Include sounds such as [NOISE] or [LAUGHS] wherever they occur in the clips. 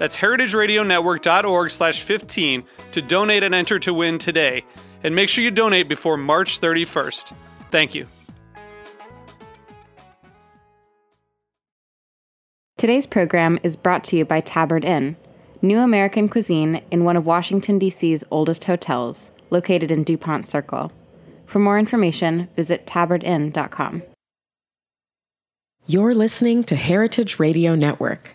That's heritageradionetwork.org slash 15 to donate and enter to win today. And make sure you donate before March 31st. Thank you. Today's program is brought to you by Tabard Inn, new American cuisine in one of Washington, D.C.'s oldest hotels, located in DuPont Circle. For more information, visit tabardinn.com. You're listening to Heritage Radio Network.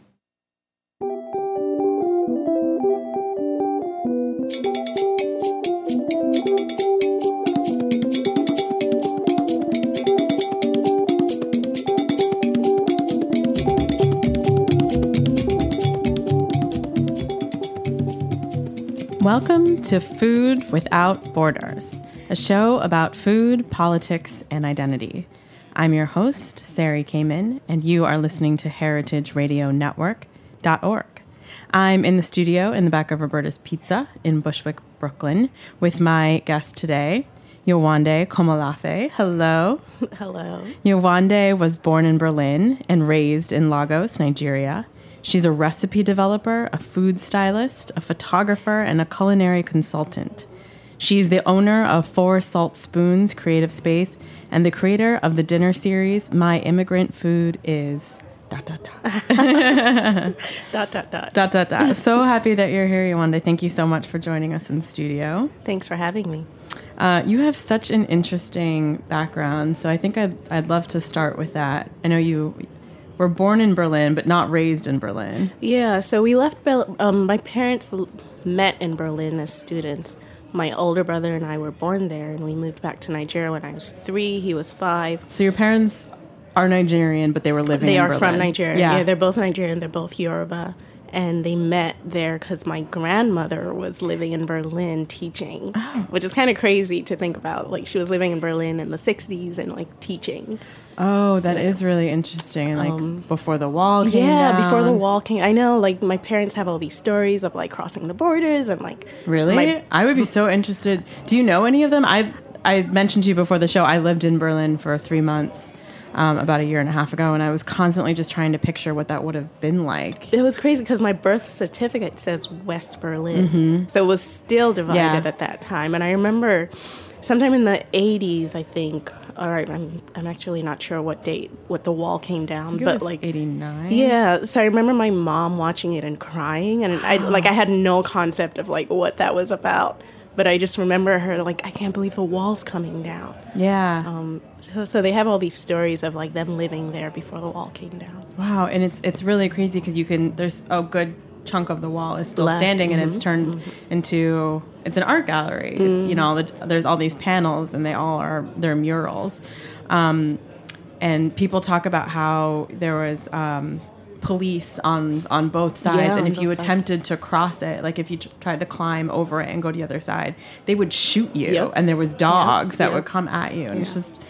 Welcome to Food Without Borders, a show about food, politics, and identity. I'm your host, Sari Kamen, and you are listening to heritageradionetwork.org. I'm in the studio in the back of Roberta's Pizza in Bushwick, Brooklyn, with my guest today, Yewande Komolafe. Hello. [LAUGHS] Hello. Yewande was born in Berlin and raised in Lagos, Nigeria. She's a recipe developer, a food stylist, a photographer, and a culinary consultant. She's the owner of Four Salt Spoons Creative Space and the creator of the dinner series My Immigrant Food Is. Dot, dot, dot. [LAUGHS] Dot dot dot. dot, dot, dot. So happy that you're here, Yewande. Thank you so much for joining us in studio. Thanks for having me. Uh, you have such an interesting background, so I think I'd, I'd love to start with that. I know you were born in Berlin, but not raised in Berlin. Yeah, so we left. Bel- um, my parents met in Berlin as students. My older brother and I were born there, and we moved back to Nigeria when I was three. He was five. So your parents are Nigerian, but they were living. In Berlin. They are from Nigeria. Yeah. Yeah. they're both Nigerian. They're both Yoruba. And they met there because my grandmother was living in Berlin teaching, Oh. which is kind of crazy to think about. Like, she was living in Berlin in the 60s and, like, teaching. oh, that is really interesting. Like before the wall came Um, Yeah, before the wall came. I know, like my parents have all these stories of like crossing the borders and like Really? my- I would be so interested. Do you know any of them? I I mentioned to you before the show. I lived in Berlin for three months, um, about a year and a half ago, and I was constantly just trying to picture what that would have been like. it was crazy because my birth certificate says West Berlin, so it was still divided Mm-hmm. Yeah. at that time. And I remember, sometime in the '80s, I think. All right, I'm I'm actually not sure what date what the wall came down, but was like. eighty nine. Yeah, so I remember my mom watching it and crying, and I like I had no concept of like what that was about, but I just remember her like I can't believe the wall's coming down. Yeah. Um, so, so they have all these stories of like them living there before the wall came down. Wow, and it's it's really crazy because you can there's a good chunk of the wall is still Left, standing and it's mhm, turned into it's an art gallery. It's you know all the, there's all these panels and they all are they're murals, um, and people talk about how there was. Um, police on on both sides Yeah, and if you both sides. attempted to cross it like if you t- tried to climb over it and go to the other side they would shoot you Yep. and there was dogs that would come at you and it's just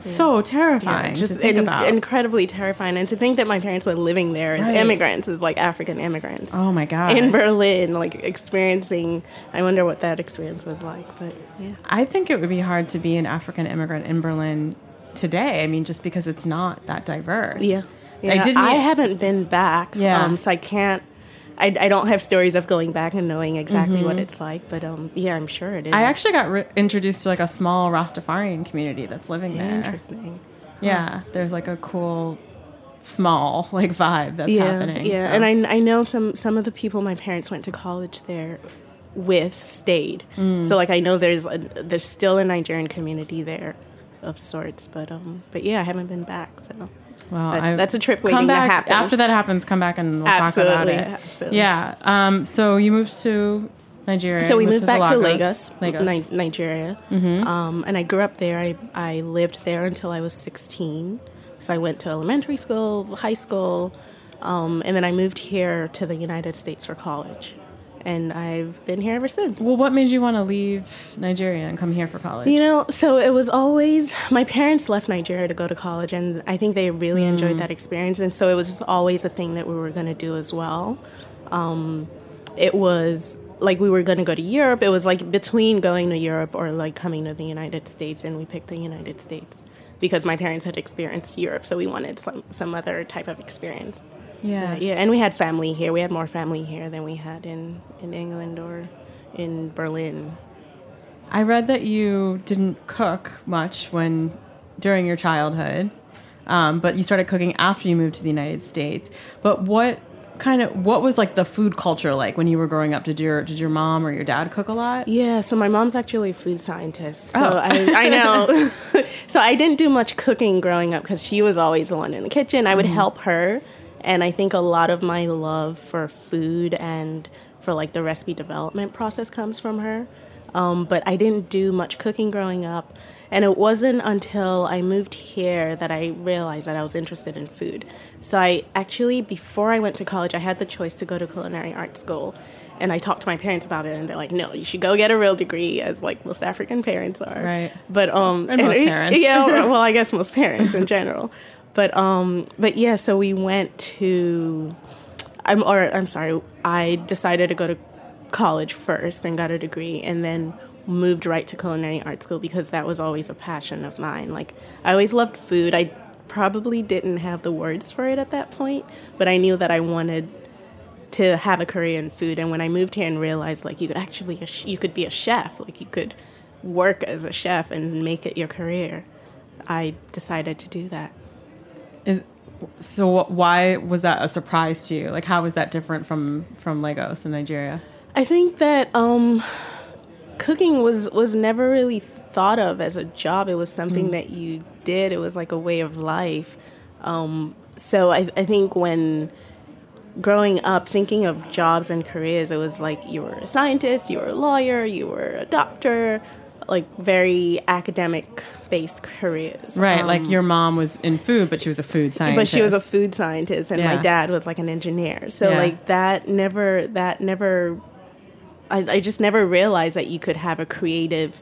so terrifying just to think in- about incredibly terrifying. And to think that my parents were living there as Right. immigrants, as like African immigrants. oh my god In Berlin, like experiencing, I wonder what that experience was like. But yeah, I think it would be hard to be an African immigrant in Berlin today. I mean, just because it's not that diverse. yeah, I yeah. didn't. I haven't been back, Yeah. um, so I can't. I, I don't have stories of going back and knowing exactly what it's like, but um, yeah, I'm sure it is. I actually got re- introduced to like a small Rastafarian community that's living there. interesting. Yeah, there's like a cool, small like vibe that's yeah, happening. Yeah, so. and I, I know some some of the people my parents went to college there with stayed. Mm. So like I know there's a, there's still a Nigerian community there of sorts, but um but yeah, I haven't been back. So well, that's that's a trip come waiting back to happen. after that happens. Come back and we'll talk about it. absolutely. Yeah. Um. So you moved to Nigeria. So we you moved back to Lagos, Lagos. Ni- Nigeria, um, and I grew up there. I I lived there until I was 16. So I went to elementary school, high school, um, and then I moved here to the United States for college, and I've been here ever since. Well, what made you want to leave Nigeria and come here for college? You know, so it was always my parents left Nigeria to go to college, and I think they really enjoyed that experience. And so it was always a thing that we were going to do as well. Um, it was like we were going to go to Europe. It was like between going to Europe or like coming to the United States, and we picked the United States because my parents had experienced Europe, so we wanted some some other type of experience. yeah. Yeah, and we had family here. We had more family here than we had in in England or in Berlin. I read that you didn't cook much when during your childhood, um, but you started cooking after you moved to the United States. But what kind of what was like the food culture like when you were growing up? Did your did your mom or your dad cook a lot? Yeah, so my mom's actually a food scientist. So Oh. I, I [LAUGHS] know. [LAUGHS] so I didn't do much cooking growing up because she was always the one in the kitchen. I would mm-hmm. help her. And I think a lot of my love for food and for like the recipe development process comes from her. Um, but I didn't do much cooking growing up. And it wasn't until I moved here that I realized that I was interested in food. So I actually, before I went to college, I had the choice to go to culinary art school. And I talked to my parents about it, and they're like, "No, you should go get a real degree," as like most African parents are. Right. But um, And most parents. yeah. [LAUGHS] Well, I guess most parents in general. But um, but yeah. So we went to, I'm or I'm sorry. I decided to go to college first and got a degree, and then moved right to culinary art school because that was always a passion of mine. Like I always loved food. I probably didn't have the words for it at that point, but I knew that I wanted to have a career in food. And when I moved here and realized like you could actually you could be a chef, like you could work as a chef and make it your career, I decided to do that. Is so why was that a surprise to you? Like how was that different from from Lagos in Nigeria? I think that um, cooking was was never really thought of as a job. It was something that you did. It was like a way of life. Um, so I, I think when growing up, thinking of jobs and careers, it was like you were a scientist, you were a lawyer, you were a doctor, like very academic based careers. Right, Um, like your mom was in food, but she was a food scientist. but she was a food scientist and my dad was like an engineer so Yeah. like that never that never I, I just never realized that you could have a creative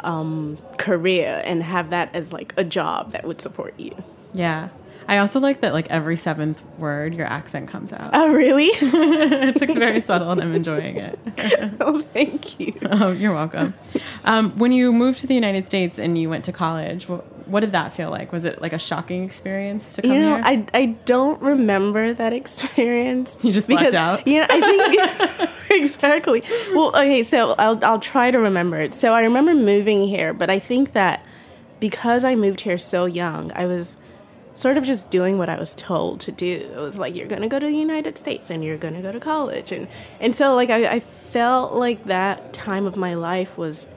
um, career and have that as like a job that would support you yeah. I also like that like every seventh word your accent comes out. oh really [LAUGHS] it's like very subtle and I'm enjoying it. [LAUGHS] oh thank you [LAUGHS] oh, you're welcome. Um, when you moved to the United States and you went to college, what, what did that feel like? Was it like a shocking experience to come you know here? I, I don't remember that experience [LAUGHS] You just blacked because out? you know i think [LAUGHS] [LAUGHS] exactly well okay so I'll, I'll try to remember it so i remember moving here but i think that because i moved here so young i was sort of just doing what i was told to do it was like you're going to go to the united states and you're going to go to college and and so like I, I felt like that time of my life was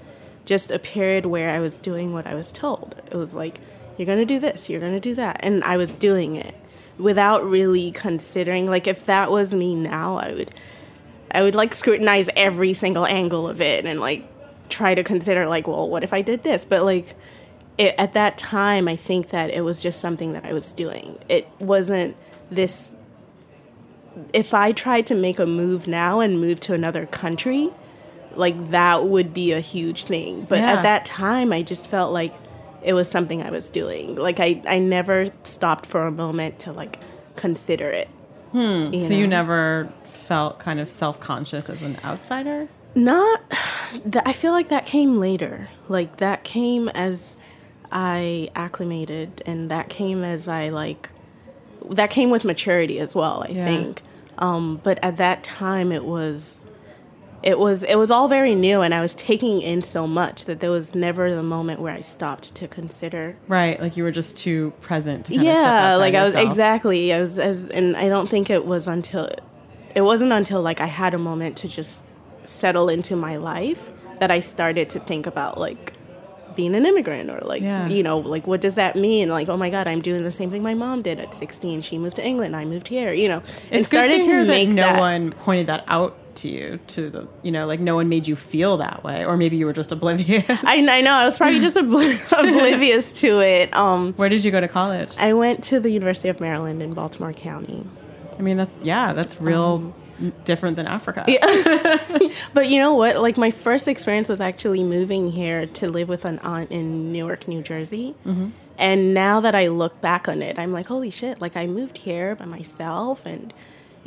just a period where I was doing what I was told. It was like, you're going to do this, you're going to do that. And I was doing it without really considering like if that was me now, I would I would like scrutinize every single angle of it and like try to consider like, well, what if I did this? But like it, at that time, I think that it was just something that I was doing. It wasn't this if I tried to make a move now and move to another country, like that would be a huge thing. But Yeah. at that time, I just felt like it was something I was doing. Like I, I never stopped for a moment to like consider it. Hmm. so you never felt kind of self conscious as an outsider? Not [SIGHS] that I feel like that came later. Like that came as I acclimated and that came as I like that came with maturity as well, I Yeah. think. Um, but at that time, it was it was it was all very new and I was taking in so much that there was never the moment where I stopped to consider. Right, like you were just too present. To kind of step Yeah, like I was yourself. exactly. I was, I was, and I don't think it was until it wasn't until like I had a moment to just settle into my life that I started to think about like being an immigrant or like Yeah. you know like what does that mean like oh my god i'm doing the same thing my mom did at 16 she moved to england i moved here you know and It's good started to hear make that no that one pointed that out to you. To the you know, like no one made you feel that way, or maybe you were just oblivious. [LAUGHS] I, I know i was probably just obli- [LAUGHS] oblivious to it um Where did you go to college? i went to the university of maryland in baltimore county I mean, that's yeah, that's real different than Africa. yeah. [LAUGHS] But you know what? Like my first experience was actually moving here to live with an aunt in Newark, New Jersey. And now that I look back on it, I'm like, holy shit! Like I moved here by myself, and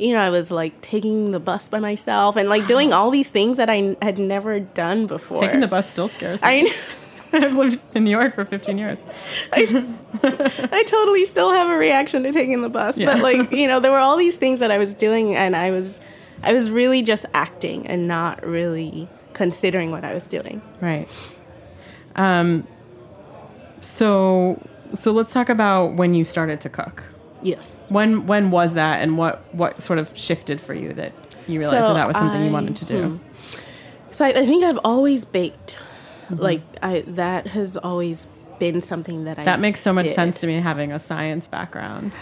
you know, I was like taking the bus by myself, and like doing all these things that I had never done before. Taking the bus still scares me. I, [LAUGHS] I've lived in New York for 15 years. [LAUGHS] I, [LAUGHS] I totally still have a reaction to taking the bus, Yeah. but like you know, there were all these things that I was doing, and I was, I was really just acting and not really considering what I was doing. Right. Um. So so let's talk about when you started to cook. Yes. When when was that, and what what sort of shifted for you that you realized So that that was something you wanted to do? hmm. So I, I think I've always baked. Mm-hmm. Like I that has always been something that I That makes so much did. sense to me having a science background.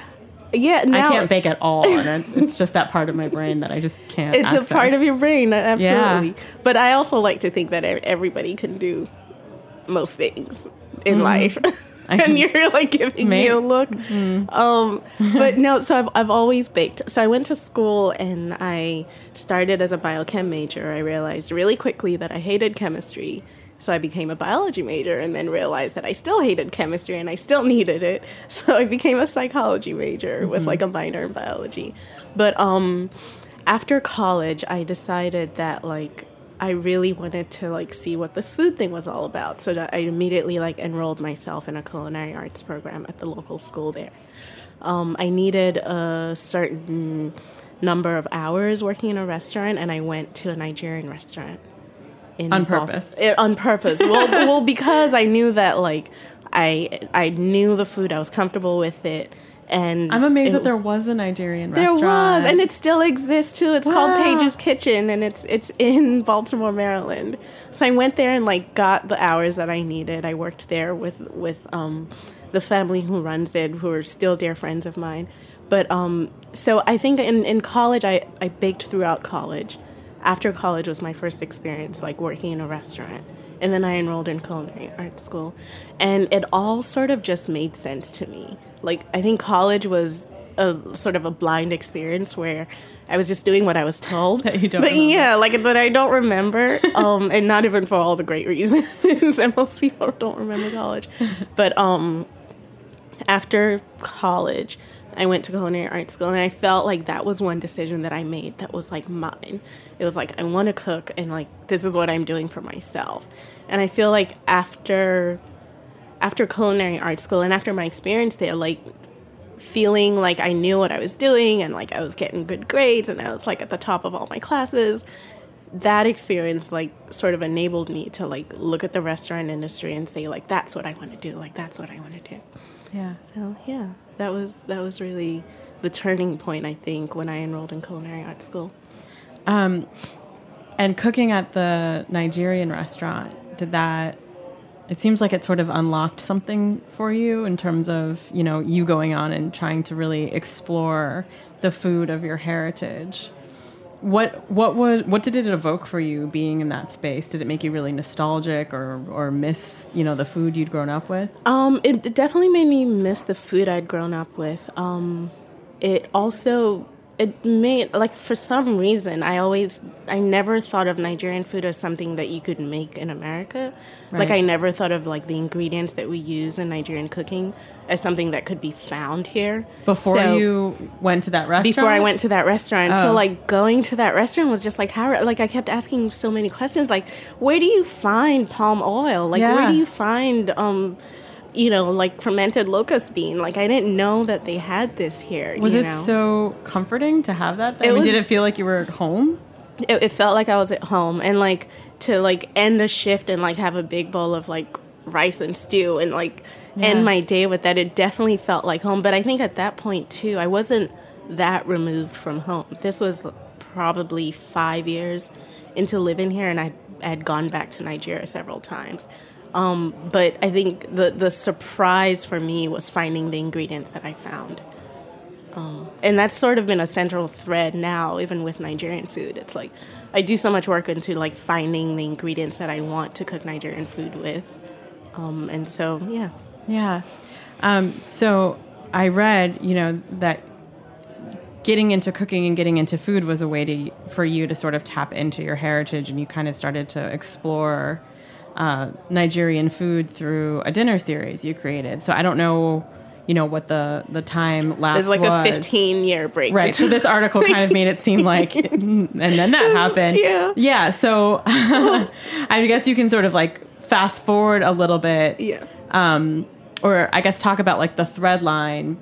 Yeah, now I can't bake at all, and [LAUGHS] it's just that part of my brain that I just can't. it's a part of your brain, absolutely. Yeah. But I also like to think that everybody can do most things in life. Mm-hmm. I can- and you're like giving me a look. Um, but [LAUGHS] no, so I've, I've always baked. So I went to school and I started as a biochem major. I realized really quickly that I hated chemistry. So I became a biology major and then realized that I still hated chemistry and I still needed it. [LAUGHS] So I became a psychology major with like a minor in biology. But um, after college, I decided that like I really wanted to like see what this food thing was all about. So that I immediately like enrolled myself in a culinary arts program at the local school there. Um, I needed a certain number of hours working in a restaurant, and I went to a Nigerian restaurant. In On purpose. Eh, on purpose. Well, [LAUGHS] well, because I knew that like I I knew the food, I was comfortable with it, and I'm amazed it- that there was a Nigerian there restaurant. There was, and it still exists too. It's Wow. called Page's Kitchen, and it's it's in [LAUGHS] Baltimore, Maryland. So I went there and like got the hours that I needed. I worked there with with um, the family who runs it, who are still dear friends of mine. But um, so I think in in college, I I baked throughout college. After college was my first experience like working in a restaurant. And then I enrolled in culinary art school. And it all sort of just made sense to me. Like, I think college was a sort of a blind experience where I was just doing what I was told. That [LAUGHS] you don't but remember. yeah, like but I don't remember. [LAUGHS] Um, and not even for all the great reasons. [LAUGHS] and most people don't remember college. But um, after college, I went to culinary art school, and I felt like that was one decision that I made that was like mine. It was like I want to cook, and like this is what I'm doing for myself. And I feel like after after culinary art school and after my experience there, like feeling like I knew what I was doing and like I was getting good grades and I was like at the top of all my classes. That experience like sort of enabled me to like look at the restaurant industry and say like that's what I want to do. Like that's what I want to do. yeah. So yeah, that was that was really the turning point I think when I enrolled in culinary art school. Um, and cooking at the Nigerian restaurant, did that? It seems like it sort of unlocked something for you in terms of you know you going on and trying to really explore the food of your heritage. What what was what did it evoke for you being in that space? Did it make you really nostalgic or or miss you know the food you'd grown up with? Um, it it definitely made me miss the food I'd grown up with. Um, it also it made like for some reason I always I never thought of Nigerian food as something that you could make in America. Like I never thought of like the ingredients that we use in Nigerian cooking as something that could be found here. Before So- you went to that restaurant? before I went to that restaurant. Oh. So like going to that restaurant was just like how like I kept asking so many questions like where do you find palm oil? Like Yeah. where do you find um you know, like fermented locust bean. Like I didn't know that they had this here. Was it know? so comforting to have that? I It mean, was- did it feel like you were at home? it, it felt like I was at home and like to like end a shift and like have a big bowl of like rice and stew and like Yeah. end my day with that. It definitely felt like home. But I think at that point too, I wasn't that removed from home. This was probably five years into living here, and I had gone back to Nigeria several times. Um, but I think the the surprise for me was finding the ingredients that I found. And that's sort of been a central thread now even with nigerian food. It's like i do so much work into like finding the ingredients that i want to cook nigerian food with. Um, and so yeah. Yeah. Um, so I read, you know, that getting into cooking and getting into food was a way to for you to sort of tap into your heritage, and you kind of started to explore uh, Nigerian food through a dinner series you created. So I don't know, you know, what the the time lapse there's like was. a 15 year break Right. So this article kind of made it seem like, [LAUGHS] [LAUGHS] and then that happened. Yeah. Yeah. So [LAUGHS] I guess you can sort of like fast forward a little bit yes um, or I guess talk about like the thread line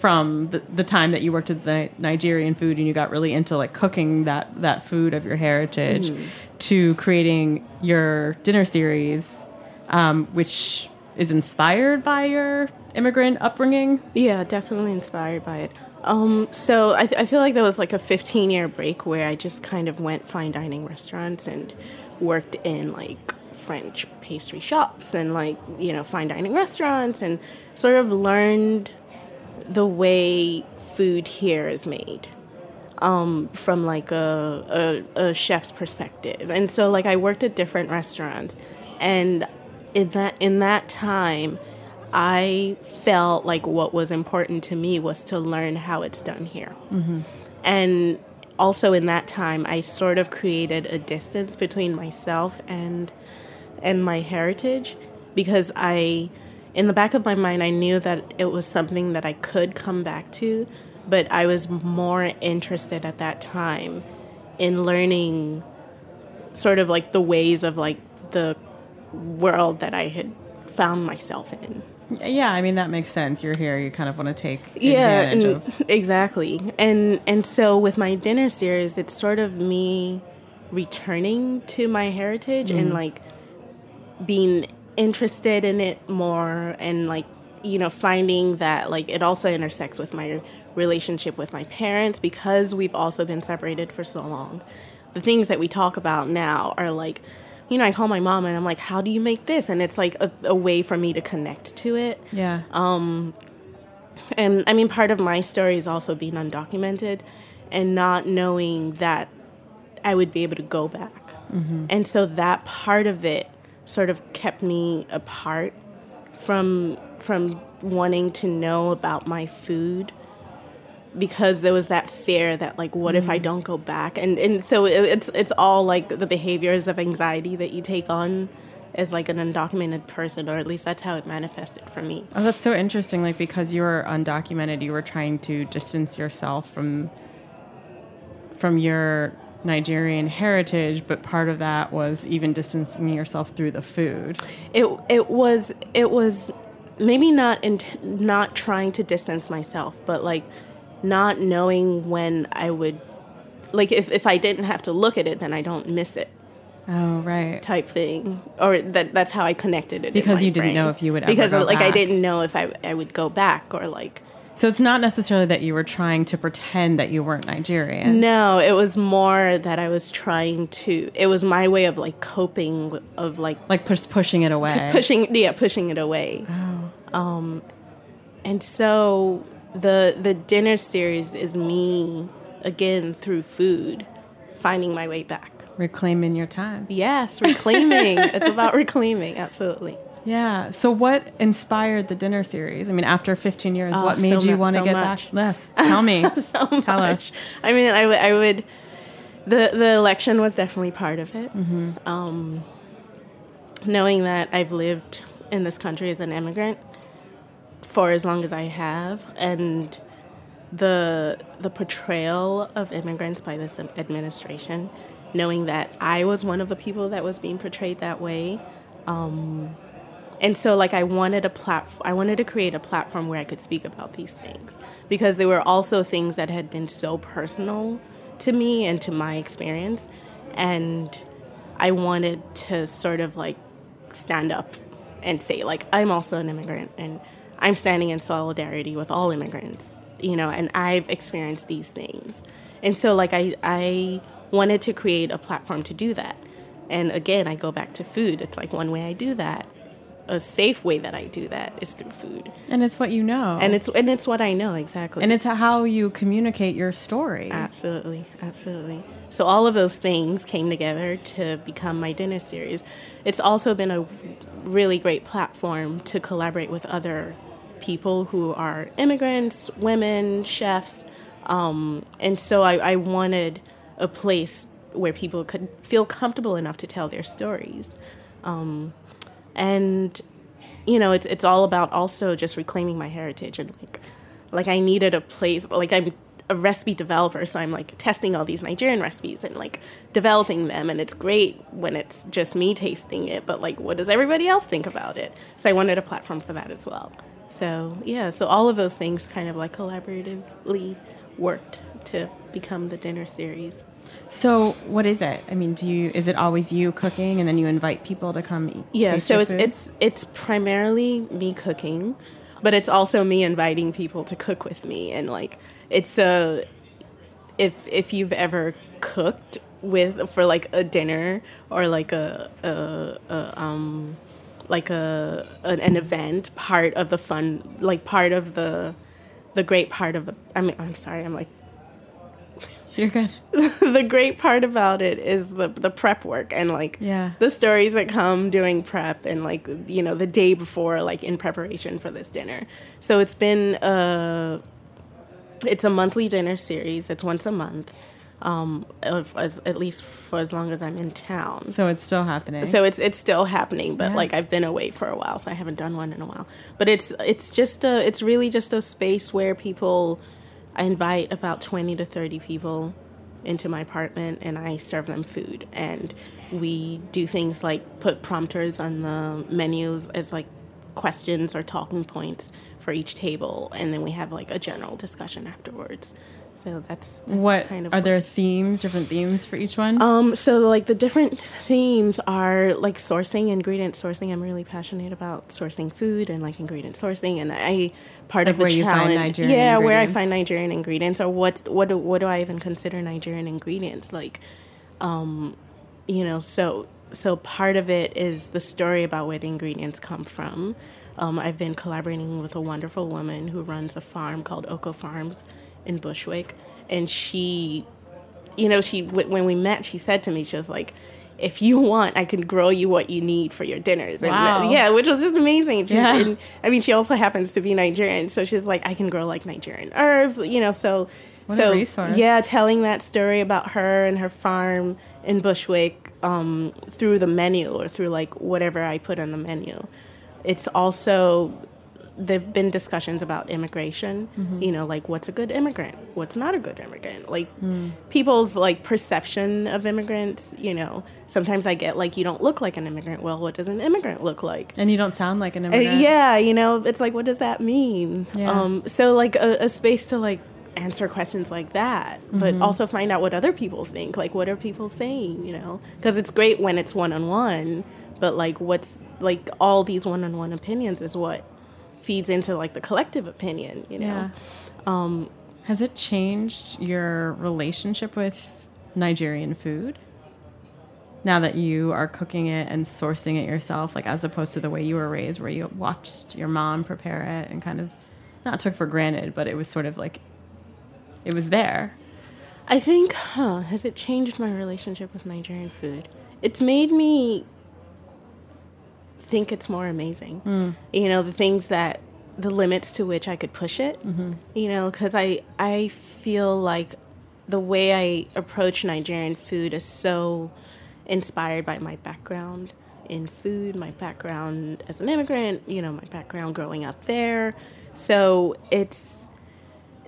from the, the time that you worked at the Nigerian food and you got really into like cooking that that food of your heritage to creating your dinner series, um, which is inspired by your immigrant upbringing. Yeah, definitely inspired by it. Um, so I, th- I feel like there was like a 15 year break where I just kind of went fine dining restaurants and worked in like French pastry shops and like, you know, fine dining restaurants and sort of learned the way food here is made um, from like a, a, a chef's perspective. And so like I worked at different restaurants and in that in that time I felt like what was important to me was to learn how it's done here. And also in that time I sort of created a distance between myself and and my heritage because I in the back of my mind I knew that it was something that I could come back to, but I was more interested at that time in learning sort of like the ways of like the world that I had found myself in. Yeah, I mean that makes sense. You're here. You kind of want to take Yeah, and- of. exactly. And and so with my dinner series, it's sort of me returning to my heritage and mm-hmm. like being interested in it more and like you know finding that like it also intersects with my relationship with my parents because we've also been separated for so long the things that we talk about now are like you know i call my mom and i'm like how do you make this and it's like a, a way for me to connect to it Yeah. Um, and I mean, part of my story is also being undocumented and not knowing that I would be able to go back. Mm-hmm. And so that part of it sort of kept me apart from from wanting to know about my food because there was that fear that like what if I mm-hmm. don't go back and and so it, it's it's all like the behaviors of anxiety that you take on as like an undocumented person or at least that's how it manifested for me. Oh, that's so interesting. Like because you were undocumented, you were trying to distance yourself from from your Nigerian heritage, but part of that was even distancing yourself through the food. it it was it was maybe not int- not trying to distance myself but like not knowing when i would like if, if i didn't have to look at it then i don't miss it Oh, right. type thing or that that's how i connected it in Because you didn't brain. know if you would ever because like i didn't know if I, I would go back or like So it's not necessarily that you were trying to pretend that you weren't Nigerian. no it was more that i was trying to it was my way of like coping of like Like push, pushing it away. pushing yeah pushing it away um and so the the dinner series is me again through food finding my way back Reclaiming your time. yes reclaiming [LAUGHS] it's about reclaiming absolutely Yeah. So what inspired the dinner series? I mean, after 15 years, Oh, what so made you want to so get much. back? Yes. Tell me. [LAUGHS] so Tell much. us. I mean, I would- would. The the election was definitely part of it. Mm-hmm. Um, knowing that I've lived in this country as an immigrant for as long as I have, and the the portrayal of immigrants by this administration, knowing that I was one of the people that was being portrayed that way, um, and so like I wanted a platform. I wanted to create a platform where I could speak about these things because they were also things that had been so personal to me and to my experience, and I wanted to sort of like stand up and say like I'm also an immigrant and I'm standing in solidarity with all immigrants, you know, and I've experienced these things. And so like I I wanted to create a platform to do that. And again, I go back to food. It's like one way I do that. A safe way that I do that is through food. And it's what you know. And it's and it's what I know exactly. and it's how you communicate your story. Absolutely, absolutely. So all of those things came together to become my dinner series. It's also been a really great platform to collaborate with other people who are immigrants, women, chefs, um, and so I, I wanted a place where people could feel comfortable enough to tell their stories. Um, and you know, it's it's all about also just reclaiming my heritage and like like I needed a place like I'm a recipe developer, so I'm like testing all these Nigerian recipes and like developing them and it's great when it's just me tasting it, but like what does everybody else think about it? So I wanted a platform for that as well. So yeah, so all of those things kind of like collaboratively worked to become the dinner series. So, what is it? I mean, do you is it always you cooking and then you invite people to come eat? Yeah, so it's food? it's it's primarily me cooking, but it's also me inviting people to cook with me and like it's a if if you've ever cooked with for like a dinner or like a, a, a um like a an, an event part of the fun like part of the the great part of the I mean I'm sorry I'm like You're good. [LAUGHS] the great part about it is the the prep work and like Yeah. the stories that come during prep and like you know the day before like in preparation for this dinner. So it's been a it's a monthly dinner series. It's once a month. Um, as, at least for as long as I'm in town. So it's still happening. So it's it's still happening, but Yeah. like I've been away for a while, so I haven't done one in a while. But it's it's just a it's really just a space where people I invite about twenty to thirty people into my apartment and I serve them food and we do things like put prompters on the menus as like questions or talking points for each table and then we have like a general discussion afterwards. So that's, that's what kind of are what- there themes, different themes for each one? um, so like the different themes are like sourcing, ingredient sourcing. I'm really passionate about sourcing food and like ingredient sourcing, and I part Like of the where you find challenge. Nigerian yeah, where I find Nigerian ingredients, or what's what do, what do I even consider Nigerian ingredients? Like, um, you know, so so part of it is the story about where the ingredients come from. Um, I've been collaborating with a wonderful woman who runs a farm called Oko Farms in Bushwick, and she you know, she when we met, she said to me, she was like, "If you want, I can grow you what you need for your dinners." And Wow. yeah, which was just amazing. She's, Yeah. and, I mean, she also happens to be Nigerian, so she's like, "I can grow like Nigerian herbs," you know. So, What so yeah, telling that story about her and her farm in Bushwick um, through the menu or through like whatever I put on the menu. It's also there've been discussions about immigration you know like what's a good immigrant what's not a good immigrant? Like people's like perception of immigrants you know? Sometimes i get like you don't look like an immigrant. Well what does an immigrant look like? And you don't sound like an uh, immigrant. yeah you know it's like what does that mean? Yeah. um so like a, a space to like answer questions like that but Mm-hmm. also find out what other people think. Like what are people saying you know? Because it's great when it's one-on-one but like what's like all these one-on-one opinions is what feeds into like the collective opinion you know Yeah. Um, Has it changed your relationship with Nigerian food? Now that you are cooking it and sourcing it yourself, like as opposed to the way you were raised, where you watched your mom prepare it and kind of not took for granted, but it was sort of like it was there. I think, huh, has it changed my relationship with Nigerian food? It's made me think it's more amazing. You know, the things that, the limits to which I could push it. You know, because I, I feel like the way I approach Nigerian food is so inspired by my background in food, my background as an immigrant, you know, my background growing up there. So it's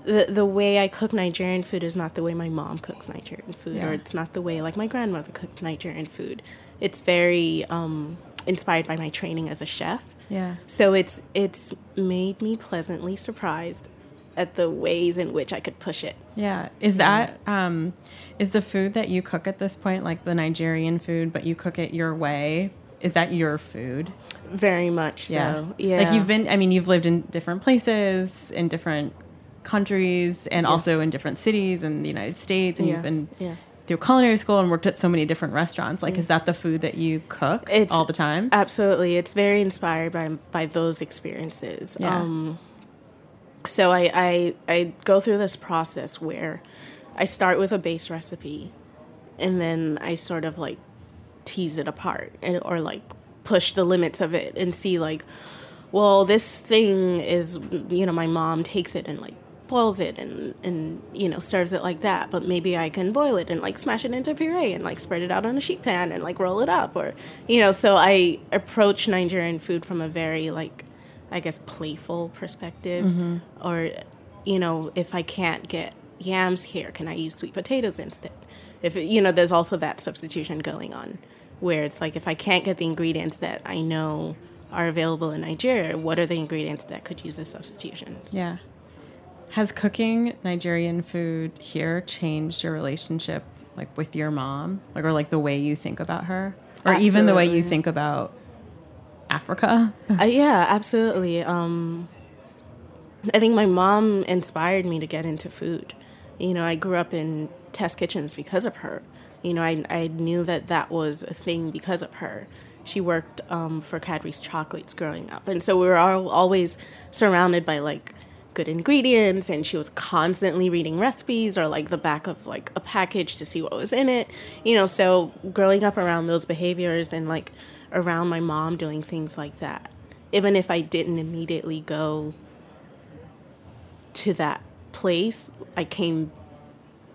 the the way I cook Nigerian food is not the way my mom cooks Nigerian food, Yeah. or it's not the way like my grandmother cooked Nigerian food. It's very um, inspired by my training as a chef. Yeah. So it's it's made me pleasantly surprised at the ways in which I could push it. Yeah. Is that um is the food that you cook at this point like the Nigerian food but you cook it your way? Is that your food? Very much so. Yeah. Like you've been I mean you've lived in different places in different countries and also in different cities in the United States and Yeah. you've been Yeah. Through culinary school and worked at so many different restaurants. Like is that the food that you cook It's- all the time? Absolutely. It's very inspired by by those experiences. Yeah. Um so I, I I go through this process where I start with a base recipe and then I sort of like tease it apart and, or like push the limits of it and see like well this thing is you know my mom takes it and like boils it and and you know serves it like that. But maybe i can boil it and like smash it into puree and like spread it out on a sheet pan and like roll it up or you know so i approach nigerian food from a very like i guess playful perspective mm-hmm. or you know if i can't get yams here can i use sweet potatoes instead? If it, you know there's also that substitution going on where it's like if i can't get the ingredients that i know are available in nigeria what are the ingredients that could use as substitutions? Yeah. Has cooking Nigerian food here changed your relationship like with your mom? Like or like the way you think about her? Or even the way you think about Africa? [LAUGHS] Uh, yeah, absolutely. Um, I think my mom inspired me to get into food. You know, I grew up in test kitchens because of her. You know, I, I knew that that was a thing because of her. She worked um, for Cadbury's Chocolates growing up. And so we were all, always surrounded by like good ingredients and she was constantly reading recipes or like the back of like a package to see what was in it you know so growing up around those behaviors and like around my mom doing things like that even if i didn't immediately go to that place i came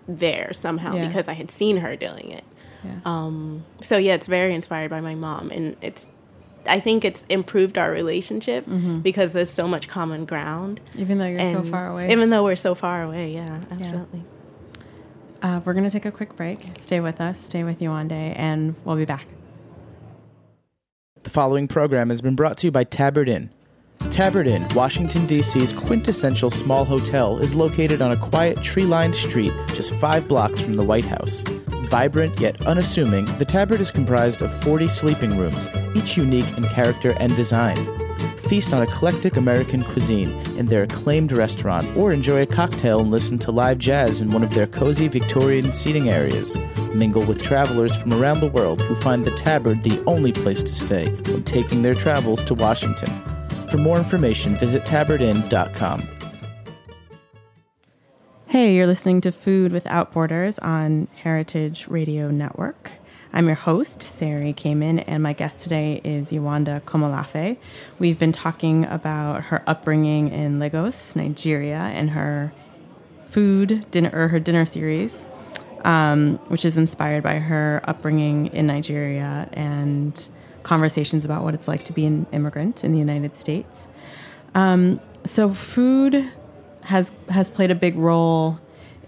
there somehow Yeah. because i had seen her doing it Yeah. Um, so yeah it's very inspired by my mom and it's i think it's improved our relationship because there's so much common ground even though you're so far away. Even though we're so far away, yeah, absolutely. uh, we're going to take a quick break. Stay with us. Stay with you one day, and we'll be back. The following program has been brought to you by Tabard Inn. Tabard Inn, Washington, D.C.'s quintessential small hotel, is located on a quiet, tree lined street just five blocks from the White House. Vibrant yet unassuming, the Tabard is comprised of 40 sleeping rooms, each unique in character and design. Feast on eclectic American cuisine in their acclaimed restaurant, or enjoy a cocktail and listen to live jazz in one of their cozy Victorian seating areas. Mingle with travelers from around the world who find the Tabard the only place to stay when taking their travels to Washington. For more information, visit tabardinn.com. Hey, you're listening to Food Without Borders on Heritage Radio Network. I'm your host, Sari Kamen, and my guest today is Yewande Komolafe. We've been talking about her upbringing in Lagos, Nigeria, and her food dinner or her dinner series, um, which is inspired by her upbringing in Nigeria and conversations about what it's like to be an immigrant in the United States. Um, so food has has played a big role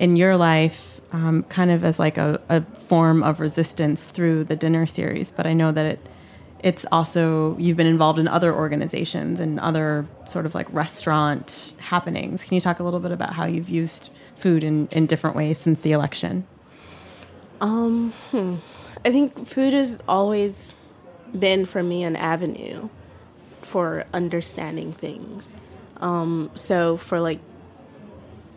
in your life, um, kind of as like a, a form of resistance through the dinner series. But I know that it it's also you've been involved in other organizations and other sort of like restaurant happenings. Can you talk a little bit about how you've used food in, in different ways since the election? I think food has always been for me an avenue for understanding things. Um, so for like,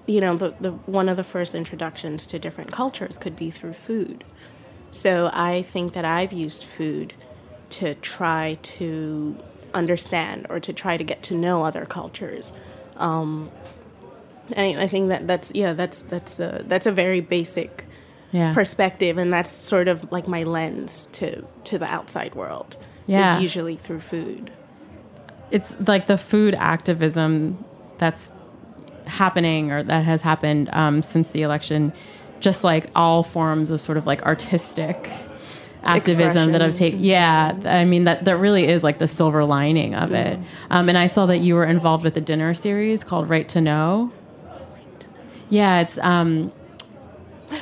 you know, the, the one of the first introductions to different cultures could be through food. So I think that I've used food to try to understand or to try to get to know other cultures. Um, and I think that that's yeah that's that's a, that's a very basic Yeah. perspective and that's sort of like my lens to to the outside world Yeah. is usually through food it's like the food activism that's happening or that has happened um, since the election, just like all forms of sort of like artistic activism that I've taken. Yeah, I mean that that really is like the silver lining of it. Um, and I saw that you were involved with a dinner series called Right to Know. Yeah, it's um,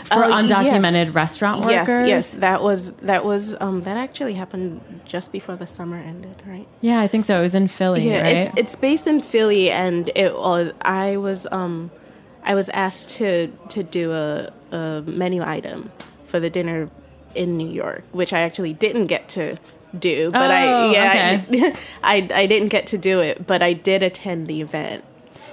for yes. undocumented restaurant workers. Yes, yes, that was that was um, that actually happened just before the summer ended, right? Yeah, I think so. It was in Philly, Yeah, right? it's it's based in Philly, and it was I was um I was asked to to do a, a menu item for the dinner in New York, which I actually didn't get to do. But Oh, I yeah okay. I, [LAUGHS] I I didn't get to do it, but I did attend the event.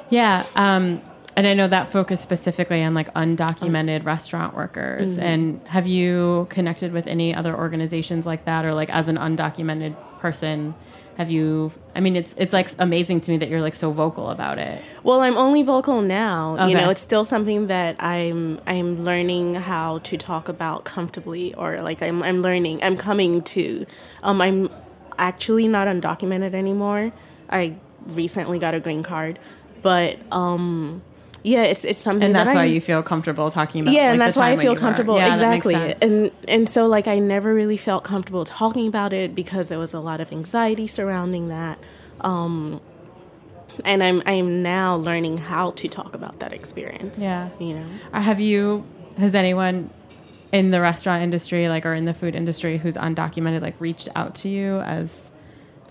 Yeah, um, and I know that focused specifically on like undocumented restaurant workers. Mm-hmm. And have you connected with any other organizations like that, or like as an undocumented person, have you? I mean, it's it's like amazing to me that you're like so vocal about it. Well, I'm only vocal now. You know, it's still something that I'm I'm learning how to talk about comfortably, or like I'm I'm learning. I'm coming to. Um, I'm actually not undocumented anymore. I recently got a green card, but um, yeah, it's it's something. And that that's why I'm- you feel comfortable talking about. yeah, like, and that's why I feel comfortable. Yeah, that makes exactly. sense. And and so like I never really felt comfortable talking about it because there was a lot of anxiety surrounding that. Um and I'm I'm now learning how to talk about that experience. Yeah. You know. Uh, Have you? Has anyone in the restaurant industry, like, or in the food industry, who's undocumented, like, reached out to you as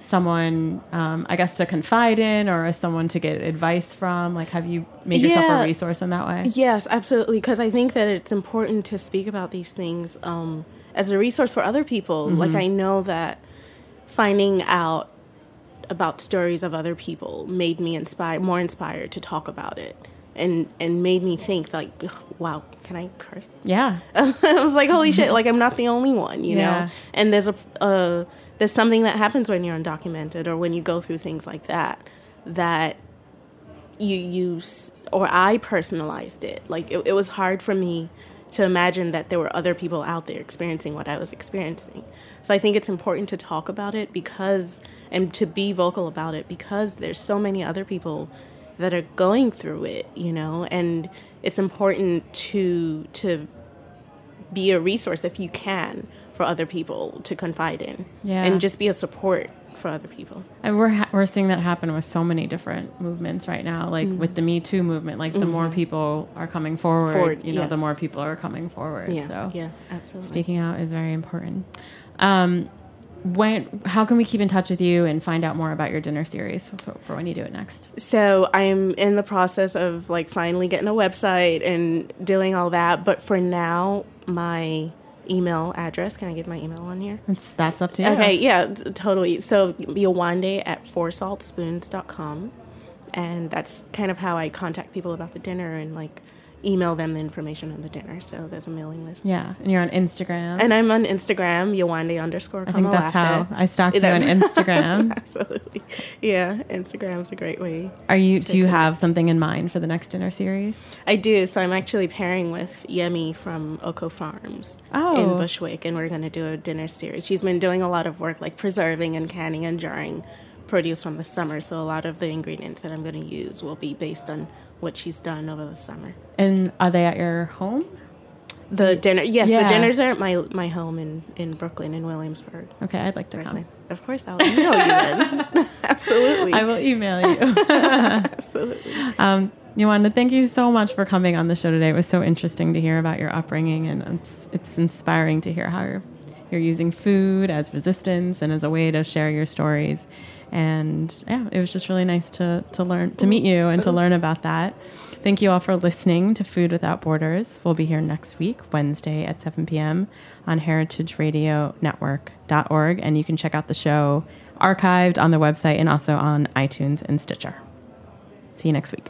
someone, um, I guess, to confide in, or as someone to get advice from? Like, have you made yourself Yeah. a resource in that way? Yes, absolutely. Because I think that it's important to speak about these things um, as a resource for other people. Like I know that finding out about stories of other people made me inspired, more inspired to talk about it, and and made me think like, wow, can I curse? Yeah. [LAUGHS] I was like, holy shit! Like I'm not the only one, you Yeah. know. And there's a uh, there's something that happens when you're undocumented or when you go through things like that that you use or I personalized it. Like it, it was hard for me to imagine that there were other people out there experiencing what I was experiencing. So I think it's important to talk about it because and to be vocal about it because there's so many other people that are going through it, you know, and it's important to to be a resource if you can for other people to confide in Yeah. and just be a support for other people. And we're ha- we're seeing that happen with so many different movements right now. Like with the Me Too movement, like the more people are coming forward, Mm-hmm. Forward, you know, the more people are coming forward. Yeah, so yeah, absolutely. speaking out is very important. Um, when how can we keep in touch with you and find out more about your dinner series so, for when you do it next? So I'm in the process of like finally getting a website and doing all that. But for now, my email address. Can I give my email on here? It's, that's up to you. Okay, yeah, t- totally. So Yewande at foursaltspoons.com. And that's kind of how I contact people about the dinner and like email them the information on the dinner. So there's a mailing list. Yeah, and you're on Instagram. And I'm on Instagram, Yewande underscore I think that's how I stalked you on [LAUGHS] Instagram. [LAUGHS] Absolutely. Yeah, Instagram's a great way. Are you? Do you a have something in mind for the next dinner series? I do. So I'm actually pairing with Yemi from Oko Farms Oh. in Bushwick, and we're going to do a dinner series. She's been doing a lot of work like preserving and canning and jarring produce from the summer. So a lot of the ingredients that I'm going to use will be based on what she's done over the summer. And are they at your home? The dinner, yes, Yeah. the dinners are at my my home in in Brooklyn in Williamsburg. Okay, I'd like to Brooklyn. come. Of course, I'll email you then. [LAUGHS] [LAUGHS] Absolutely, I will email you. [LAUGHS] absolutely. Um, Yewande, thank you so much for coming on the show today. It was so interesting to hear about your upbringing, and it's, it's inspiring to hear how you're, you're using food as resistance and as a way to share your stories. And yeah, it was just really nice to, to learn to mm. meet you and to learn about that. Thank you all for listening to Food Without Borders. We'll be here next week, Wednesday at 7 p.m. on heritageradionetwork.org, and you can check out the show archived on the website and also on iTunes and Stitcher. See you next week.